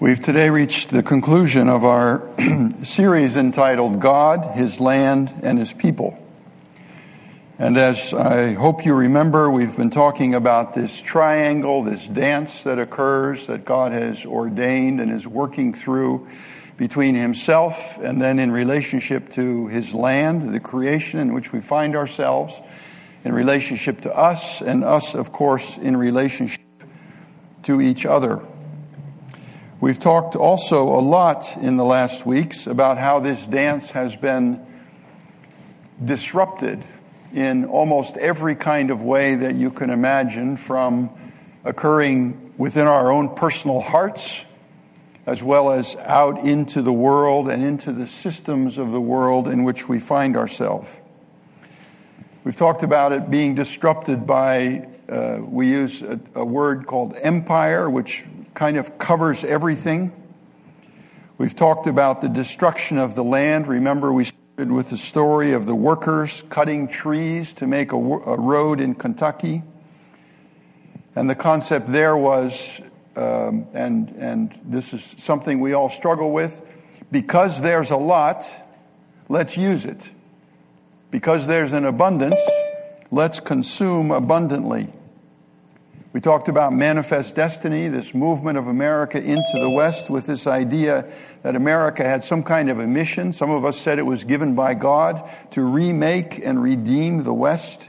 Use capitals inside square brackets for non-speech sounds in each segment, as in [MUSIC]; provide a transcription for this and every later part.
We've today reached the conclusion of our [CLEARS THROAT] series entitled God, His Land, and His People. And as I hope you remember, we've been talking about this triangle, this dance that occurs that God has ordained and is working through between Himself and then in relationship to His land, the creation in which we find ourselves, in relationship to us, and us, of course, in relationship to each other. We've talked also a lot in the last weeks about how this dance has been disrupted in almost every kind of way that you can imagine, from occurring within our own personal hearts, as well as out into the world and into the systems of the world in which we find ourselves. We've talked about it being disrupted by, uh, we use a, a word called empire, which kind of covers everything. We've talked about the destruction of the land. Remember, we started with the story of the workers cutting trees to make a, a road in Kentucky. And the concept there was, um, and, and this is something we all struggle with, because there's a lot, let's use it. Because there's an abundance, let's consume abundantly. We talked about manifest destiny, this movement of America into the West with this idea that America had some kind of a mission. Some of us said it was given by God to remake and redeem the West.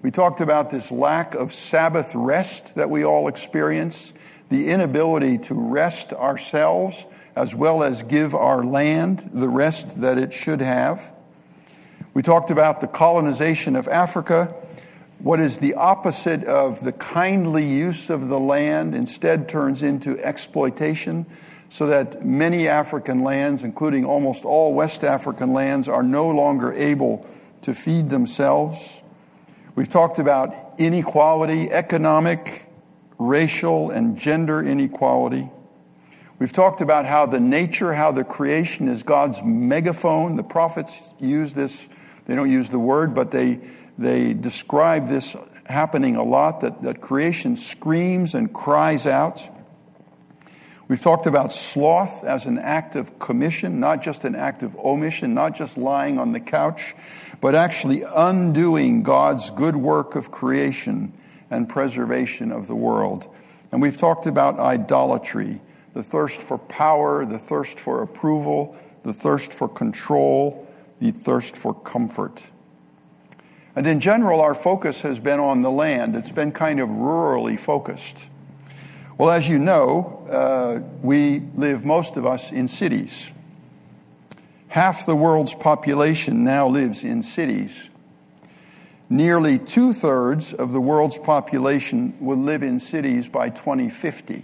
We talked about this lack of Sabbath rest that we all experience, the inability to rest ourselves as well as give our land the rest that it should have. We talked about the colonization of Africa what is the opposite of the kindly use of the land instead turns into exploitation, so that many African lands, including almost all West African lands, are no longer able to feed themselves. We've talked about inequality, economic, racial, and gender inequality. We've talked about how the nature, how the creation is God's megaphone. The prophets use this, they don't use the word, but they they describe this happening a lot that, that creation screams and cries out. We've talked about sloth as an act of commission, not just an act of omission, not just lying on the couch, but actually undoing God's good work of creation and preservation of the world. And we've talked about idolatry, the thirst for power, the thirst for approval, the thirst for control, the thirst for comfort. And in general, our focus has been on the land. It's been kind of rurally focused. Well, as you know, uh, we live, most of us, in cities. Half the world's population now lives in cities. Nearly two thirds of the world's population will live in cities by 2050.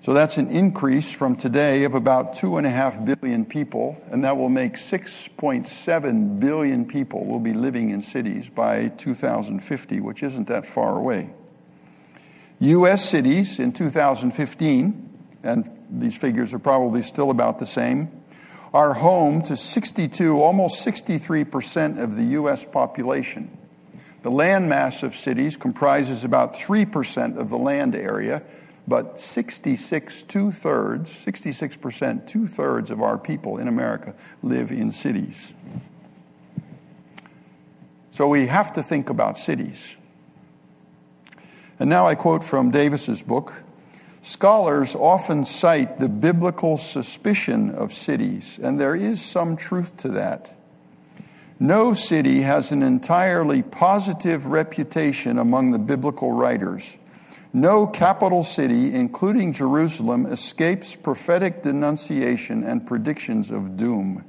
So that's an increase from today of about two and a half billion people, and that will make 6.7 billion people will be living in cities by 2050, which isn't that far away. U.S. cities in 2015, and these figures are probably still about the same, are home to 62, almost 63% of the U.S. population. The landmass of cities comprises about 3% of the land area, but 66, two thirds, 66%, two thirds of our people in America live in cities. So we have to think about cities. And now I quote from Davis's book Scholars often cite the biblical suspicion of cities, and there is some truth to that. No city has an entirely positive reputation among the biblical writers. No capital city, including Jerusalem, escapes prophetic denunciation and predictions of doom.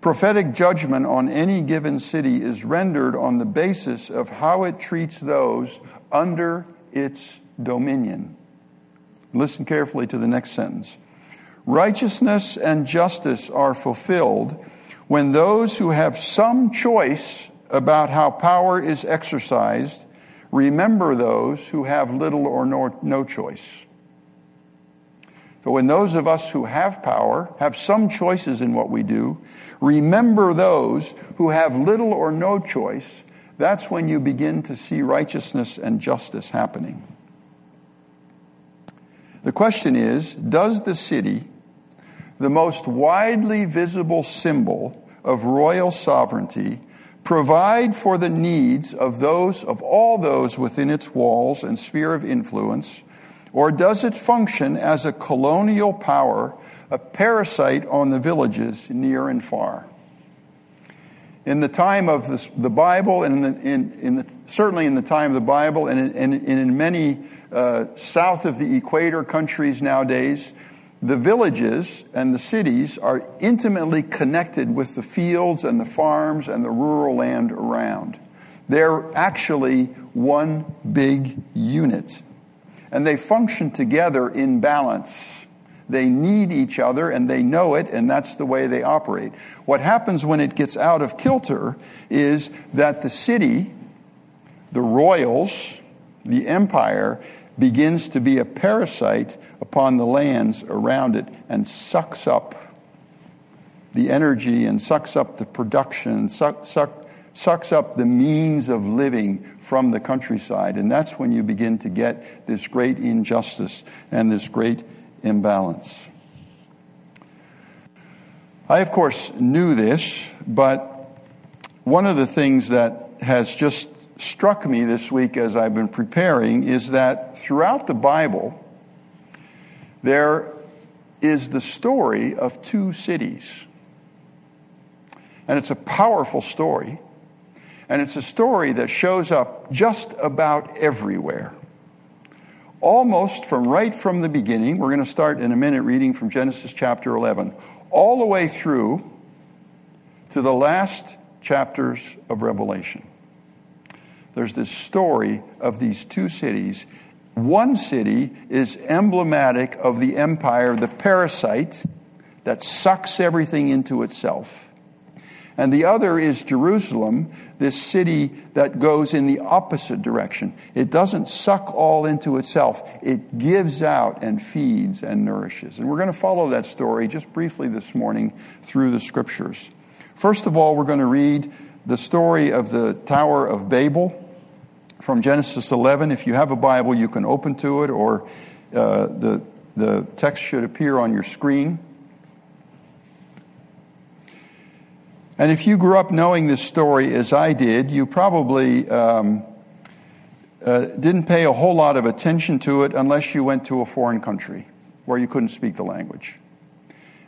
Prophetic judgment on any given city is rendered on the basis of how it treats those under its dominion. Listen carefully to the next sentence. Righteousness and justice are fulfilled when those who have some choice about how power is exercised Remember those who have little or no, no choice. So when those of us who have power have some choices in what we do, remember those who have little or no choice. That's when you begin to see righteousness and justice happening. The question is Does the city, the most widely visible symbol of royal sovereignty, provide for the needs of those of all those within its walls and sphere of influence or does it function as a colonial power a parasite on the villages near and far? In the time of the, the Bible, and in, the, in, in the, certainly in the time of the Bible, and in, in many uh, south of the equator countries nowadays, the villages and the cities are intimately connected with the fields and the farms and the rural land around. They're actually one big unit. And they function together in balance. They need each other and they know it, and that's the way they operate. What happens when it gets out of kilter is that the city, the royals, the empire, begins to be a parasite upon the lands around it and sucks up the energy and sucks up the production, suck, suck, sucks up the means of living from the countryside. And that's when you begin to get this great injustice and this great imbalance. I, of course, knew this, but one of the things that has just struck me this week as I've been preparing is that throughout the Bible, there is the story of two cities. And it's a powerful story. And it's a story that shows up just about everywhere. Almost from right from the beginning, we're going to start in a minute reading from Genesis chapter 11, all the way through to the last chapters of Revelation there's this story of these two cities. One city is emblematic of the empire, the parasite that sucks everything into itself. And the other is Jerusalem, this city that goes in the opposite direction. It doesn't suck all into itself, it gives out and feeds and nourishes. And we're going to follow that story just briefly this morning through the scriptures. First of all, we're going to read the story of the Tower of Babel from Genesis 11. If you have a Bible, you can open to it, or uh, the, the text should appear on your screen. And if you grew up knowing this story as I did, you probably um, uh, didn't pay a whole lot of attention to it unless you went to a foreign country where you couldn't speak the language.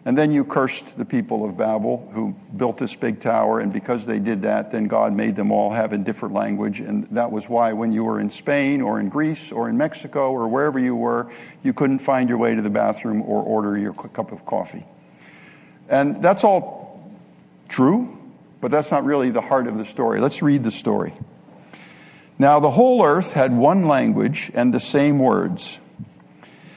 And then you cursed the people of Babel who built this big tower, and because they did that, then God made them all have a different language. And that was why, when you were in Spain or in Greece or in Mexico or wherever you were, you couldn't find your way to the bathroom or order your cup of coffee. And that's all true, but that's not really the heart of the story. Let's read the story. Now, the whole earth had one language and the same words.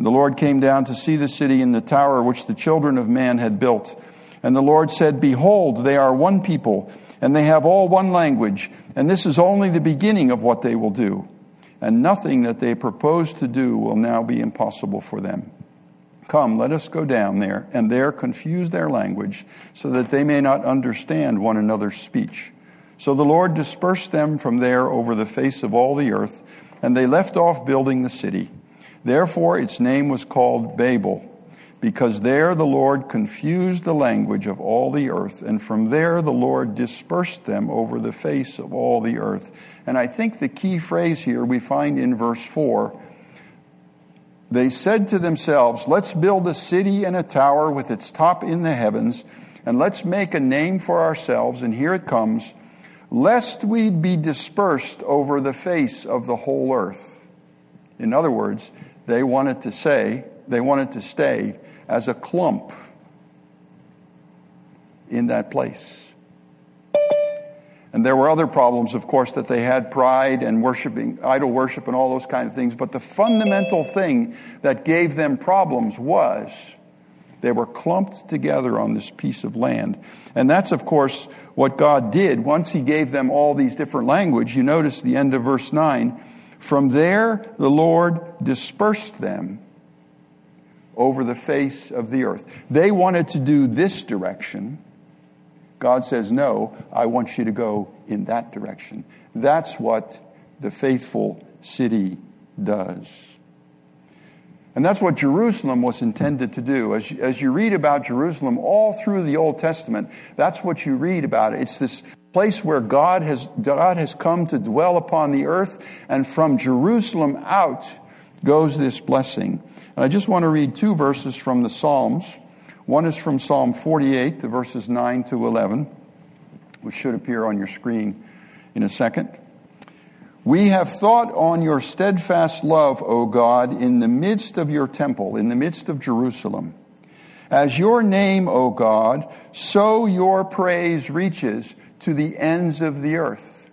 The Lord came down to see the city and the tower which the children of man had built. And the Lord said, Behold, they are one people, and they have all one language, and this is only the beginning of what they will do. And nothing that they propose to do will now be impossible for them. Come, let us go down there, and there confuse their language, so that they may not understand one another's speech. So the Lord dispersed them from there over the face of all the earth, and they left off building the city. Therefore, its name was called Babel, because there the Lord confused the language of all the earth, and from there the Lord dispersed them over the face of all the earth. And I think the key phrase here we find in verse 4 they said to themselves, Let's build a city and a tower with its top in the heavens, and let's make a name for ourselves. And here it comes, lest we be dispersed over the face of the whole earth. In other words, they wanted to say, they wanted to stay as a clump in that place. And there were other problems, of course, that they had pride and worshiping, idol worship and all those kind of things. But the fundamental thing that gave them problems was They were clumped together on this piece of land. And that's, of course, what God did. Once He gave them all these different language, you notice the end of verse 9. From there, the Lord dispersed them over the face of the earth. They wanted to do this direction. God says, No, I want you to go in that direction. That's what the faithful city does. And that's what Jerusalem was intended to do. As, as you read about Jerusalem all through the Old Testament, that's what you read about it. It's this place where God has, God has come to dwell upon the earth, and from Jerusalem out goes this blessing. And I just want to read two verses from the Psalms. One is from Psalm 48, the verses 9 to 11, which should appear on your screen in a second. We have thought on your steadfast love, O God, in the midst of your temple, in the midst of Jerusalem. As your name, O God, so your praise reaches to the ends of the earth.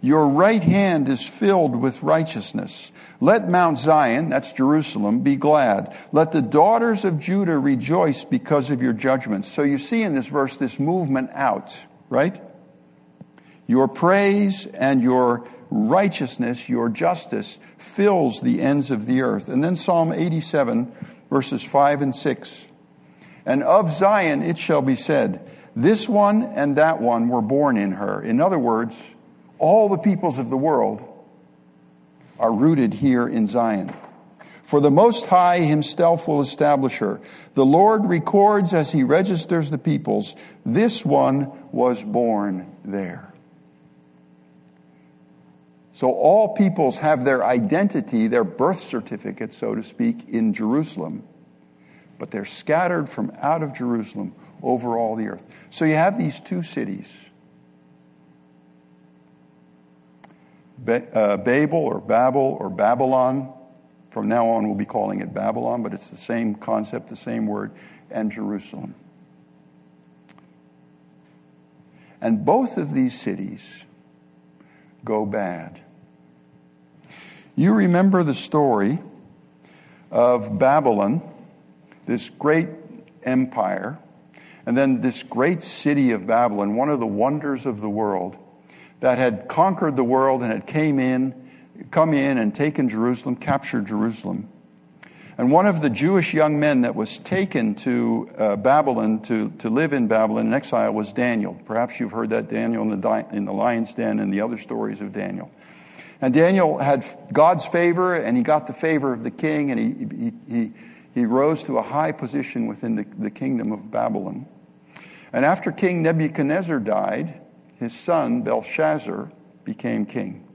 Your right hand is filled with righteousness. Let Mount Zion, that's Jerusalem, be glad. Let the daughters of Judah rejoice because of your judgments. So you see in this verse this movement out, right? Your praise and your righteousness, your justice, fills the ends of the earth. And then Psalm 87, verses 5 and 6. And of Zion it shall be said, This one and that one were born in her. In other words, all the peoples of the world are rooted here in Zion. For the Most High Himself will establish her. The Lord records as He registers the peoples, this one was born there. So all peoples have their identity, their birth certificate, so to speak, in Jerusalem. But they're scattered from out of Jerusalem over all the earth. So you have these two cities uh, Babel or Babel or Babylon. From now on, we'll be calling it Babylon, but it's the same concept, the same word, and Jerusalem. And both of these cities go bad. You remember the story of Babylon, this great empire, and then this great city of Babylon, one of the wonders of the world, that had conquered the world and had came in, come in and taken Jerusalem, captured Jerusalem. And one of the Jewish young men that was taken to uh, Babylon to, to live in Babylon in exile was Daniel. Perhaps you've heard that Daniel in the, in the lion's den and the other stories of Daniel. And Daniel had God's favor and he got the favor of the king and he, he, he, he rose to a high position within the, the kingdom of Babylon. And after King Nebuchadnezzar died, his son Belshazzar became king.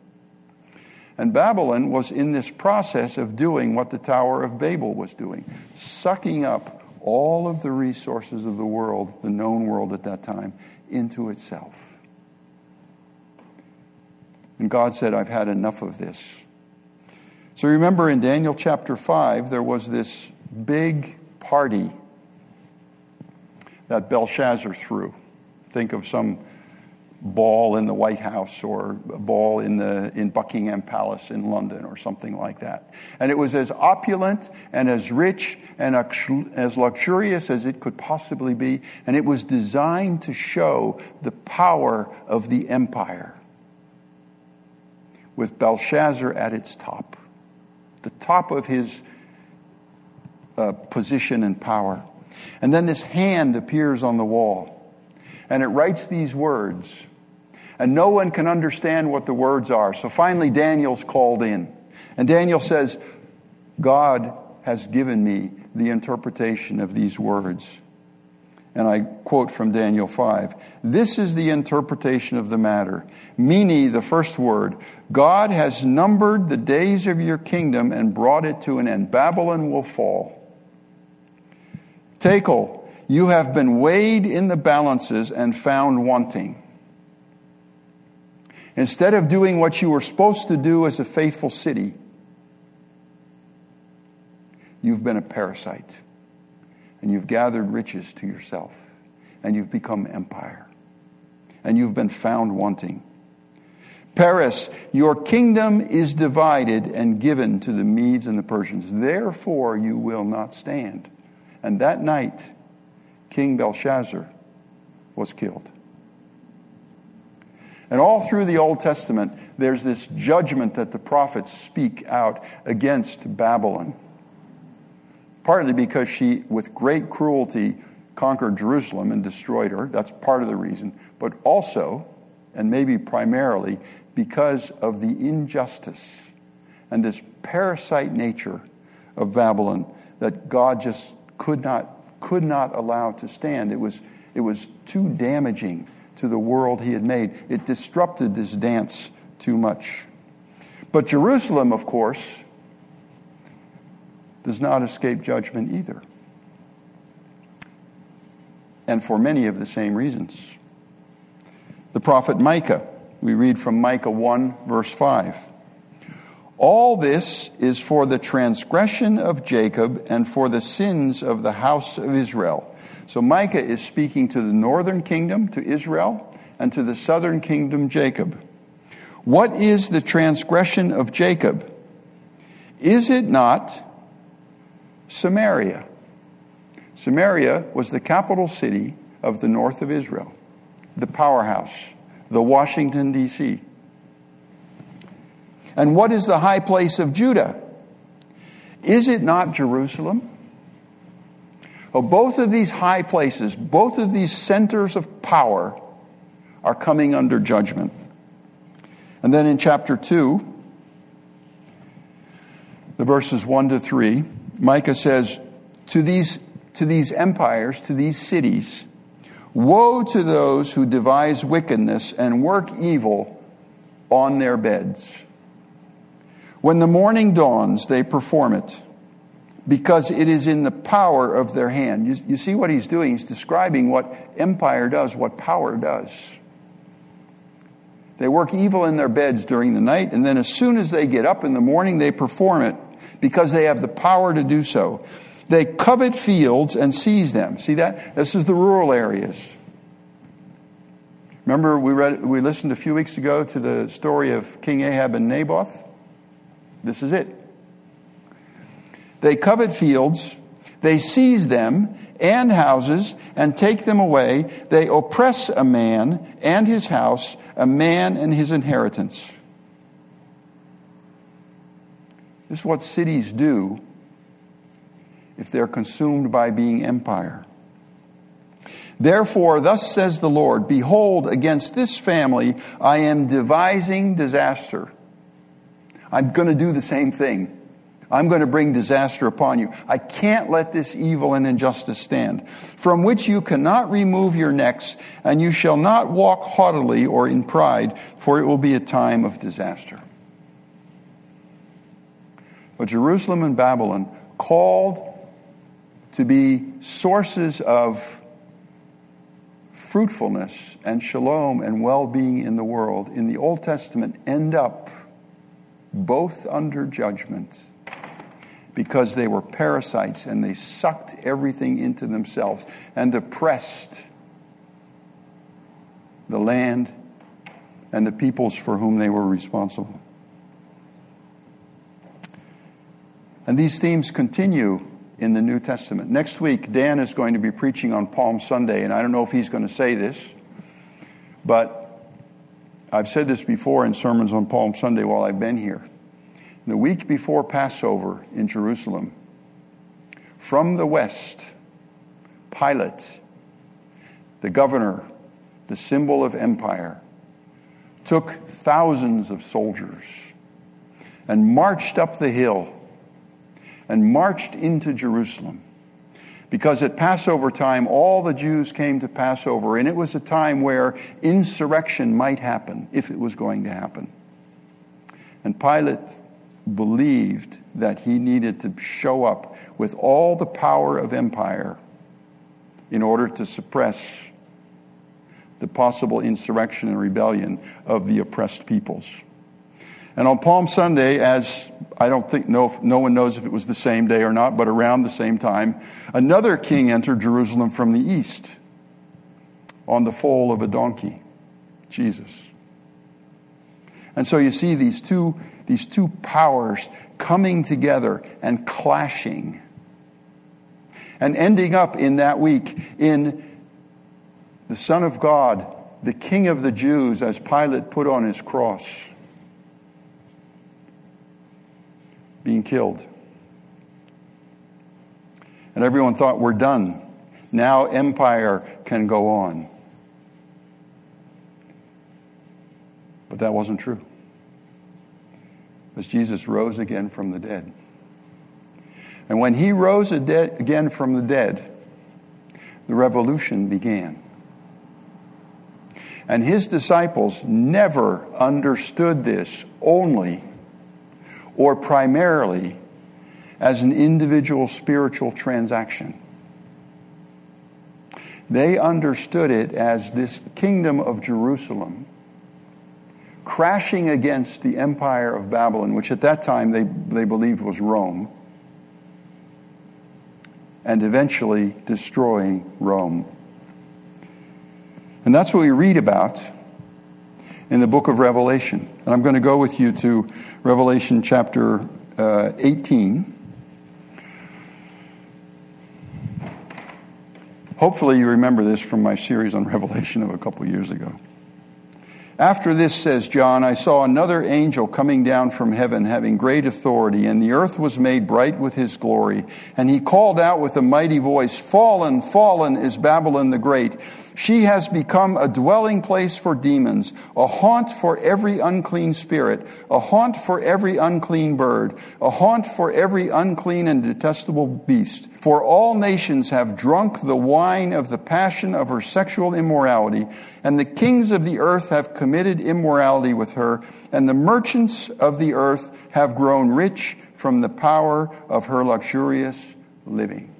And Babylon was in this process of doing what the Tower of Babel was doing, sucking up all of the resources of the world, the known world at that time, into itself. And God said, I've had enough of this. So remember in Daniel chapter 5, there was this big party that Belshazzar threw. Think of some ball in the White House or a ball in, the, in Buckingham Palace in London or something like that. And it was as opulent and as rich and as luxurious as it could possibly be. And it was designed to show the power of the empire with Belshazzar at its top, the top of his uh, position and power. And then this hand appears on the wall and it writes these words. And no one can understand what the words are. So finally, Daniel's called in. And Daniel says, God has given me the interpretation of these words. And I quote from Daniel 5 This is the interpretation of the matter. Mene, the first word, God has numbered the days of your kingdom and brought it to an end. Babylon will fall. Tekel, you have been weighed in the balances and found wanting. Instead of doing what you were supposed to do as a faithful city, you've been a parasite and you've gathered riches to yourself and you've become empire and you've been found wanting. Peres, your kingdom is divided and given to the Medes and the Persians. Therefore, you will not stand. And that night, King Belshazzar was killed. And all through the Old Testament, there's this judgment that the prophets speak out against Babylon. Partly because she, with great cruelty, conquered Jerusalem and destroyed her. That's part of the reason. But also, and maybe primarily, because of the injustice and this parasite nature of Babylon that God just could not, could not allow to stand. It was, it was too damaging to the world he had made. It disrupted this dance too much. But Jerusalem, of course, does not escape judgment either. And for many of the same reasons. The prophet Micah, we read from Micah 1, verse 5. All this is for the transgression of Jacob and for the sins of the house of Israel. So Micah is speaking to the northern kingdom, to Israel, and to the southern kingdom, Jacob. What is the transgression of Jacob? Is it not Samaria? Samaria was the capital city of the north of Israel, the powerhouse, the Washington, D.C. And what is the high place of Judah? Is it not Jerusalem? Well, both of these high places, both of these centers of power, are coming under judgment. And then in chapter 2, the verses 1 to 3, Micah says, To these, to these empires, to these cities, woe to those who devise wickedness and work evil on their beds. When the morning dawns, they perform it because it is in the power of their hand. You, you, see what he's doing? He's describing what empire does, what power does. They work evil in their beds during the night, and then as soon as they get up in the morning, they perform it because they have the power to do so. They covet fields and seize them. See that? This is the rural areas. Remember, we, read, we listened a few weeks ago to the story of King Ahab and Naboth? This is it. They covet fields, they seize them and houses and take them away. They oppress a man and his house, a man and his inheritance. This is what cities do if they're consumed by being empire. Therefore, thus says the Lord, Behold, against this family I am devising disaster. I'm going to do the same thing. I'm going to bring disaster upon you. I can't let this evil and injustice stand, from which you cannot remove your necks, and you shall not walk haughtily or in pride, for it will be a time of disaster. But Jerusalem and Babylon, called to be sources of fruitfulness and shalom and well being in the world, in the Old Testament, end up both under judgment because they were parasites and they sucked everything into themselves and oppressed the land and the peoples for whom they were responsible. And these themes continue in the New Testament. Next week, Dan is going to be preaching on Palm Sunday, and I don't know if he's going to say this, but I've said this before in sermons on Palm Sunday while I've been here the week before Passover in Jerusalem, from the west, Pilate, the governor, the symbol of empire, took thousands of soldiers and marched up the hill and marched into Jerusalem. Because at Passover time, all the Jews came to Passover, and it was a time where insurrection might happen if it was going to happen. And Pilate believed that he needed to show up with all the power of empire in order to suppress the possible insurrection and rebellion of the oppressed peoples. And on Palm Sunday, as I don't think, no, no one knows if it was the same day or not, but around the same time, another king entered Jerusalem from the east on the foal of a donkey, Jesus. And so you see these two these two powers coming together and clashing. And ending up in that week in the Son of God, the King of the Jews, as Pilate put on his cross, being killed. And everyone thought, we're done. Now empire can go on. But that wasn't true. As Jesus rose again from the dead. And when he rose again from the dead, the revolution began. And his disciples never understood this only or primarily as an individual spiritual transaction. They understood it as this kingdom of Jerusalem crashing against the empire of Babylon, which at that time they, they believed was Rome, and eventually destroying Rome. And that's what we read about in the book of Revelation. And I'm going to go with you to Revelation chapter uh, 18. Hopefully, you remember this from my series on [LAUGHS] Revelation of a couple years ago. After this, says John, I saw another angel coming down from heaven, having great authority, and the earth was made bright with his glory. And he called out with a mighty voice, Fallen, fallen is Babylon the Great she has become a dwelling place for demons, a haunt for every unclean spirit, a haunt for every unclean bird, a haunt for every unclean and detestable beast. For all nations have drunk the wine of the passion of her sexual immorality, and the kings of the earth have committed immorality with her, and the merchants of the earth have grown rich from the power of her luxurious living.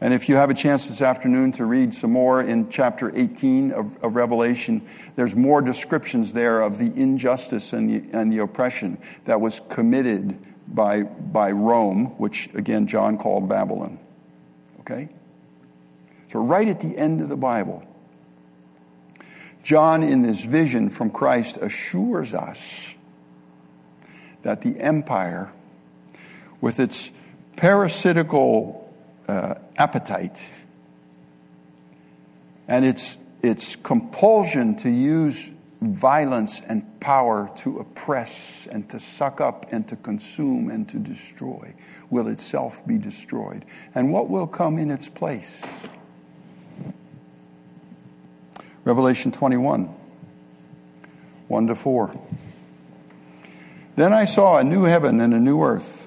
And if you have a chance this afternoon to read some more in chapter 18 of, of, Revelation, there's more descriptions there of the injustice and the, and the oppression that was committed by, by Rome, which again John called Babylon. Okay? So, right at the end of the Bible, John, in this vision from Christ, assures us that the empire, with its parasitical uh, appetite and its, its compulsion to use violence and power to oppress and to suck up and to consume and to destroy will itself be destroyed. And what will come in its place? Revelation 21, 1 to 4. Then I saw a new heaven and a new earth.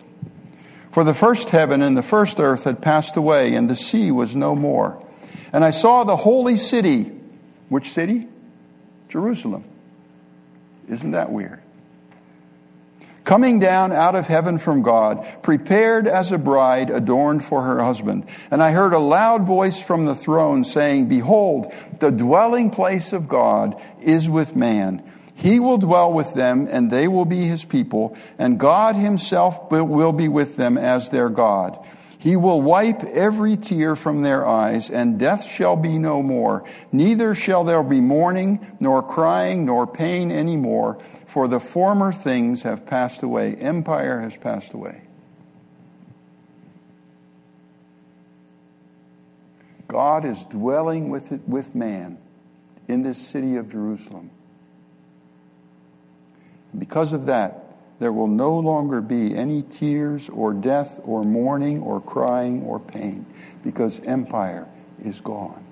For the first heaven and the first earth had passed away, and the sea was no more. And I saw the holy city. Which city? Jerusalem. Isn't that weird? Coming down out of heaven from God, prepared as a bride adorned for her husband. And I heard a loud voice from the throne saying, Behold, the dwelling place of God is with man he will dwell with them, and they will be his people, and God himself will be with them as their God. He will wipe every tear from their eyes, and death shall be no more. Neither shall there be mourning, nor crying, nor pain any more, for the former things have passed away. Empire has passed away. God is dwelling with, it, with man in this city of Jerusalem. Because of that, there will no longer be any tears or death or mourning or crying or pain because empire is gone.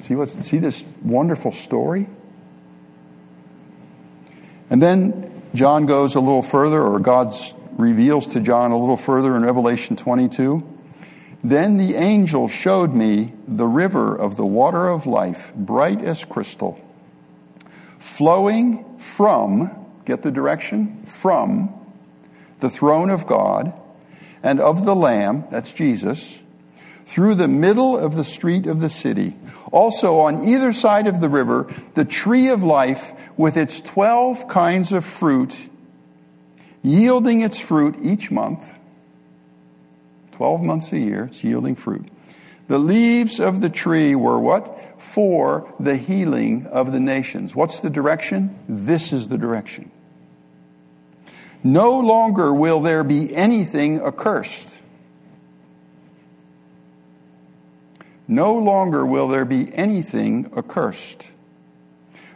See what see this wonderful story? And then John goes a little further, or God reveals to John a little further in Revelation 22. Then the angel showed me the river of the water of life, bright as crystal flowing from, get the direction, from the throne of God and of the Lamb, that's Jesus, through the middle of the street of the city. Also on either side of the river, the tree of life with its 12 kinds of fruit, yielding its fruit each month. 12 months a year, it's yielding fruit. The leaves of the tree were what? for the healing of the nations. What's the direction? This is the direction. No longer will there be anything accursed. No longer will there be anything accursed,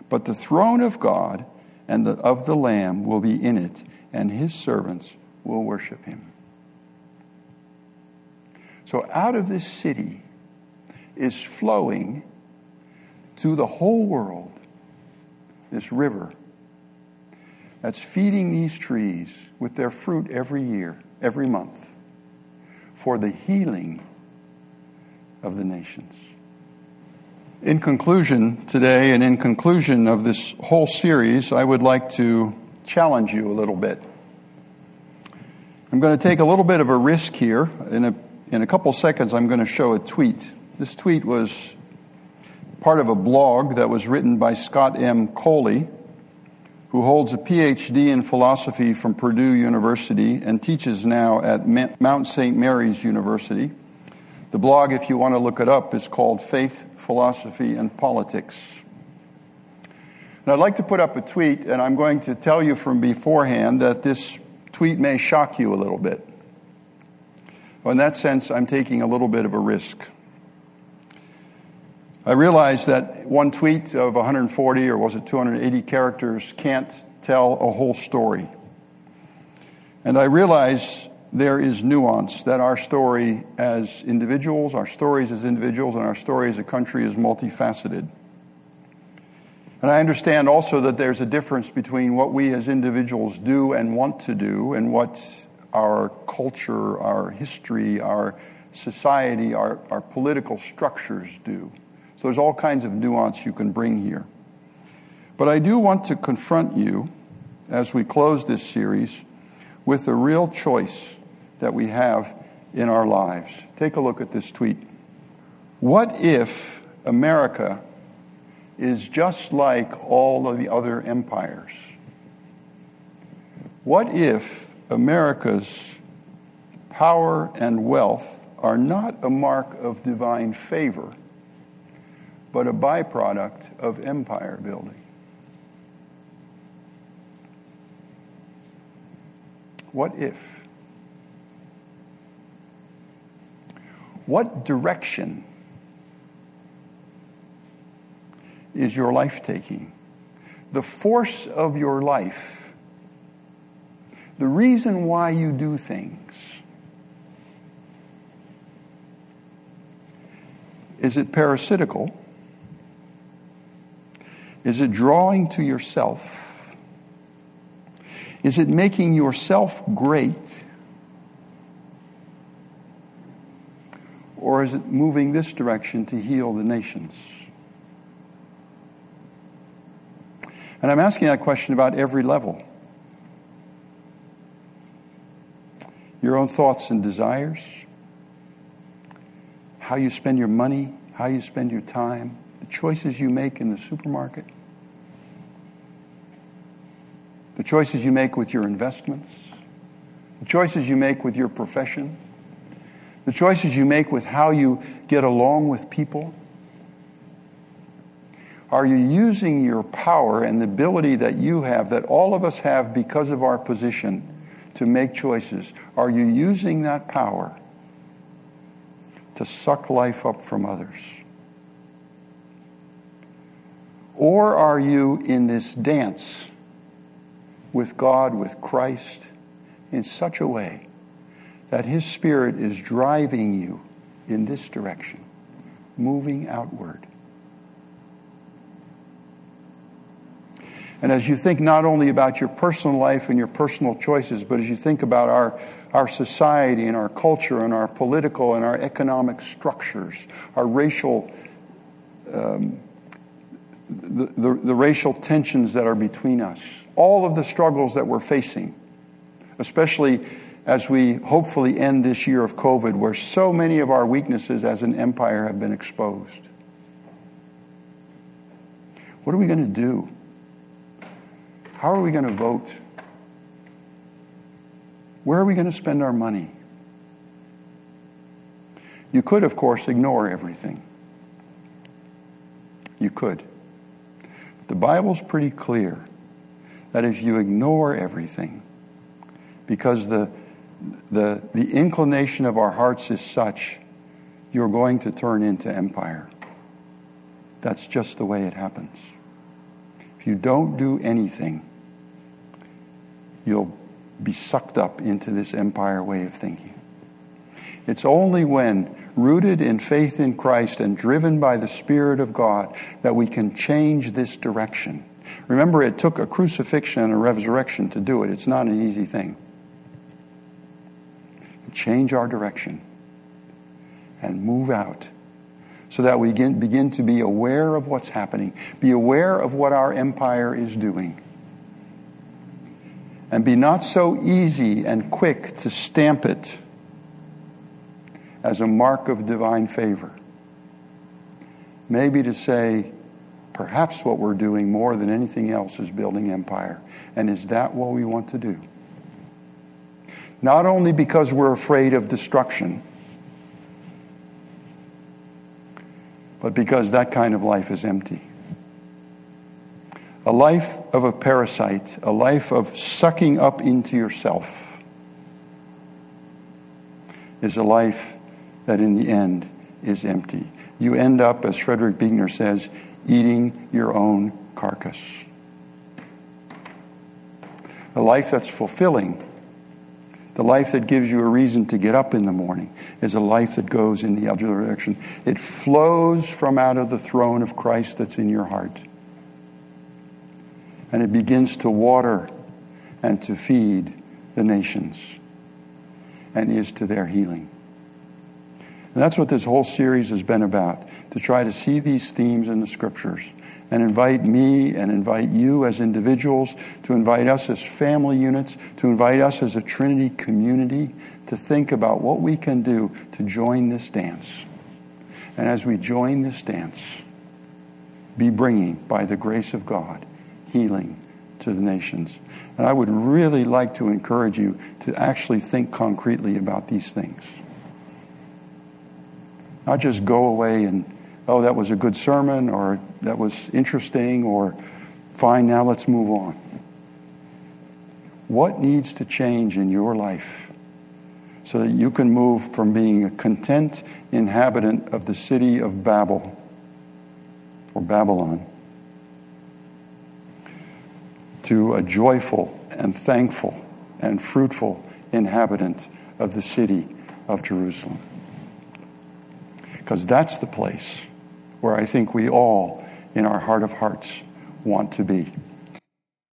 but the throne of God and the, of the Lamb will be in it, and his servants will worship him. So out of this city is flowing to the whole world this river that's feeding these trees with their fruit every year, every month, for the healing of the nations. In conclusion today, and in conclusion of this whole series, I would like to challenge you a little bit. I'm going to take a little bit of a risk here. In a, in a couple seconds, I'm going to show a tweet. This tweet was part of a blog that was written by Scott M. Coley, who holds a PhD in philosophy from Purdue University and teaches now at Mount St. Mary's University. The blog, if you want to look it up, is called Faith, Philosophy, and Politics. And I'd like to put up a tweet, and I'm going to tell you from beforehand that this tweet may shock you a little bit. Well, in that sense, I'm taking a little bit of a risk. I realize that one tweet of 140 or was it 280 characters can't tell a whole story. And I realize there is nuance, that our story as individuals, our stories as individuals, and our story as a country is multifaceted. And I understand also that there's a difference between what we as individuals do and want to do and what our culture, our history, our society, our, our political structures do. So there's all kinds of nuance you can bring here. But I do want to confront you as we close this series with a real choice that we have in our lives. Take a look at this tweet. What if America is just like all of the other empires? What if America's power and wealth are not a mark of divine favor, but a byproduct of empire building? What if? What direction is your life taking? The force of your life, the reason why you do things. Is it parasitical? Is it drawing to yourself? Is it making yourself great? Or is it moving this direction to heal the nations? And I'm asking that question about every level. Your own thoughts and desires, how you spend your money, how you spend your time, the choices you make in the supermarket, the choices you make with your investments, the choices you make with your profession, the choices you make with how you get along with people. Are you using your power and the ability that you have, that all of us have because of our position, to make choices? Are you using that power to suck life up from others? Or are you in this dance with God, with Christ, in such a way that His Spirit is driving you in this direction, moving outward? And as you think not only about your personal life and your personal choices, but as you think about our, our society and our culture and our political and our economic structures, our racial, um, the, the, the racial tensions that are between us, all of the struggles that we're facing, especially as we hopefully end this year of COVID, where so many of our weaknesses as an empire have been exposed. What are we going to do? How are we going to vote? Where are we going to spend our money? You could, of course, ignore everything. You could. Bible's pretty clear that if you ignore everything, because the, the, the inclination of our hearts is such you're going to turn into empire. That's just the way it happens. If you don't do anything, you'll be sucked up into this empire way of thinking. It's only when rooted in faith in Christ and driven by the Spirit of God that we can change this direction. Remember, it took a crucifixion and a resurrection to do it. It's not an easy thing. Change our direction and move out so that we begin to be aware of what's happening, be aware of what our empire is doing, and be not so easy and quick to stamp it as a mark of divine favor. Maybe to say, perhaps what we're doing more than anything else is building empire. And is that what we want to do? Not only because we're afraid of destruction, but because that kind of life is empty. A life of a parasite, a life of sucking up into yourself, is a life that in the end is empty. You end up, as Frederick Buechner says, eating your own carcass. A life that's fulfilling the life that gives you a reason to get up in the morning is a life that goes in the other direction. It flows from out of the throne of Christ that's in your heart. And it begins to water and to feed the nations and is to their healing. And that's what this whole series has been about to try to see these themes in the scriptures and invite me and invite you as individuals, to invite us as family units, to invite us as a Trinity community to think about what we can do to join this dance. And as we join this dance, be bringing, by the grace of God, healing to the nations. And I would really like to encourage you to actually think concretely about these things. Not just go away and oh, that was a good sermon, or that was interesting, or fine, now let's move on. What needs to change in your life so that you can move from being a content inhabitant of the city of Babel or Babylon to a joyful and thankful and fruitful inhabitant of the city of Jerusalem? Because that's the place where I think we all, in our heart of hearts, want to be.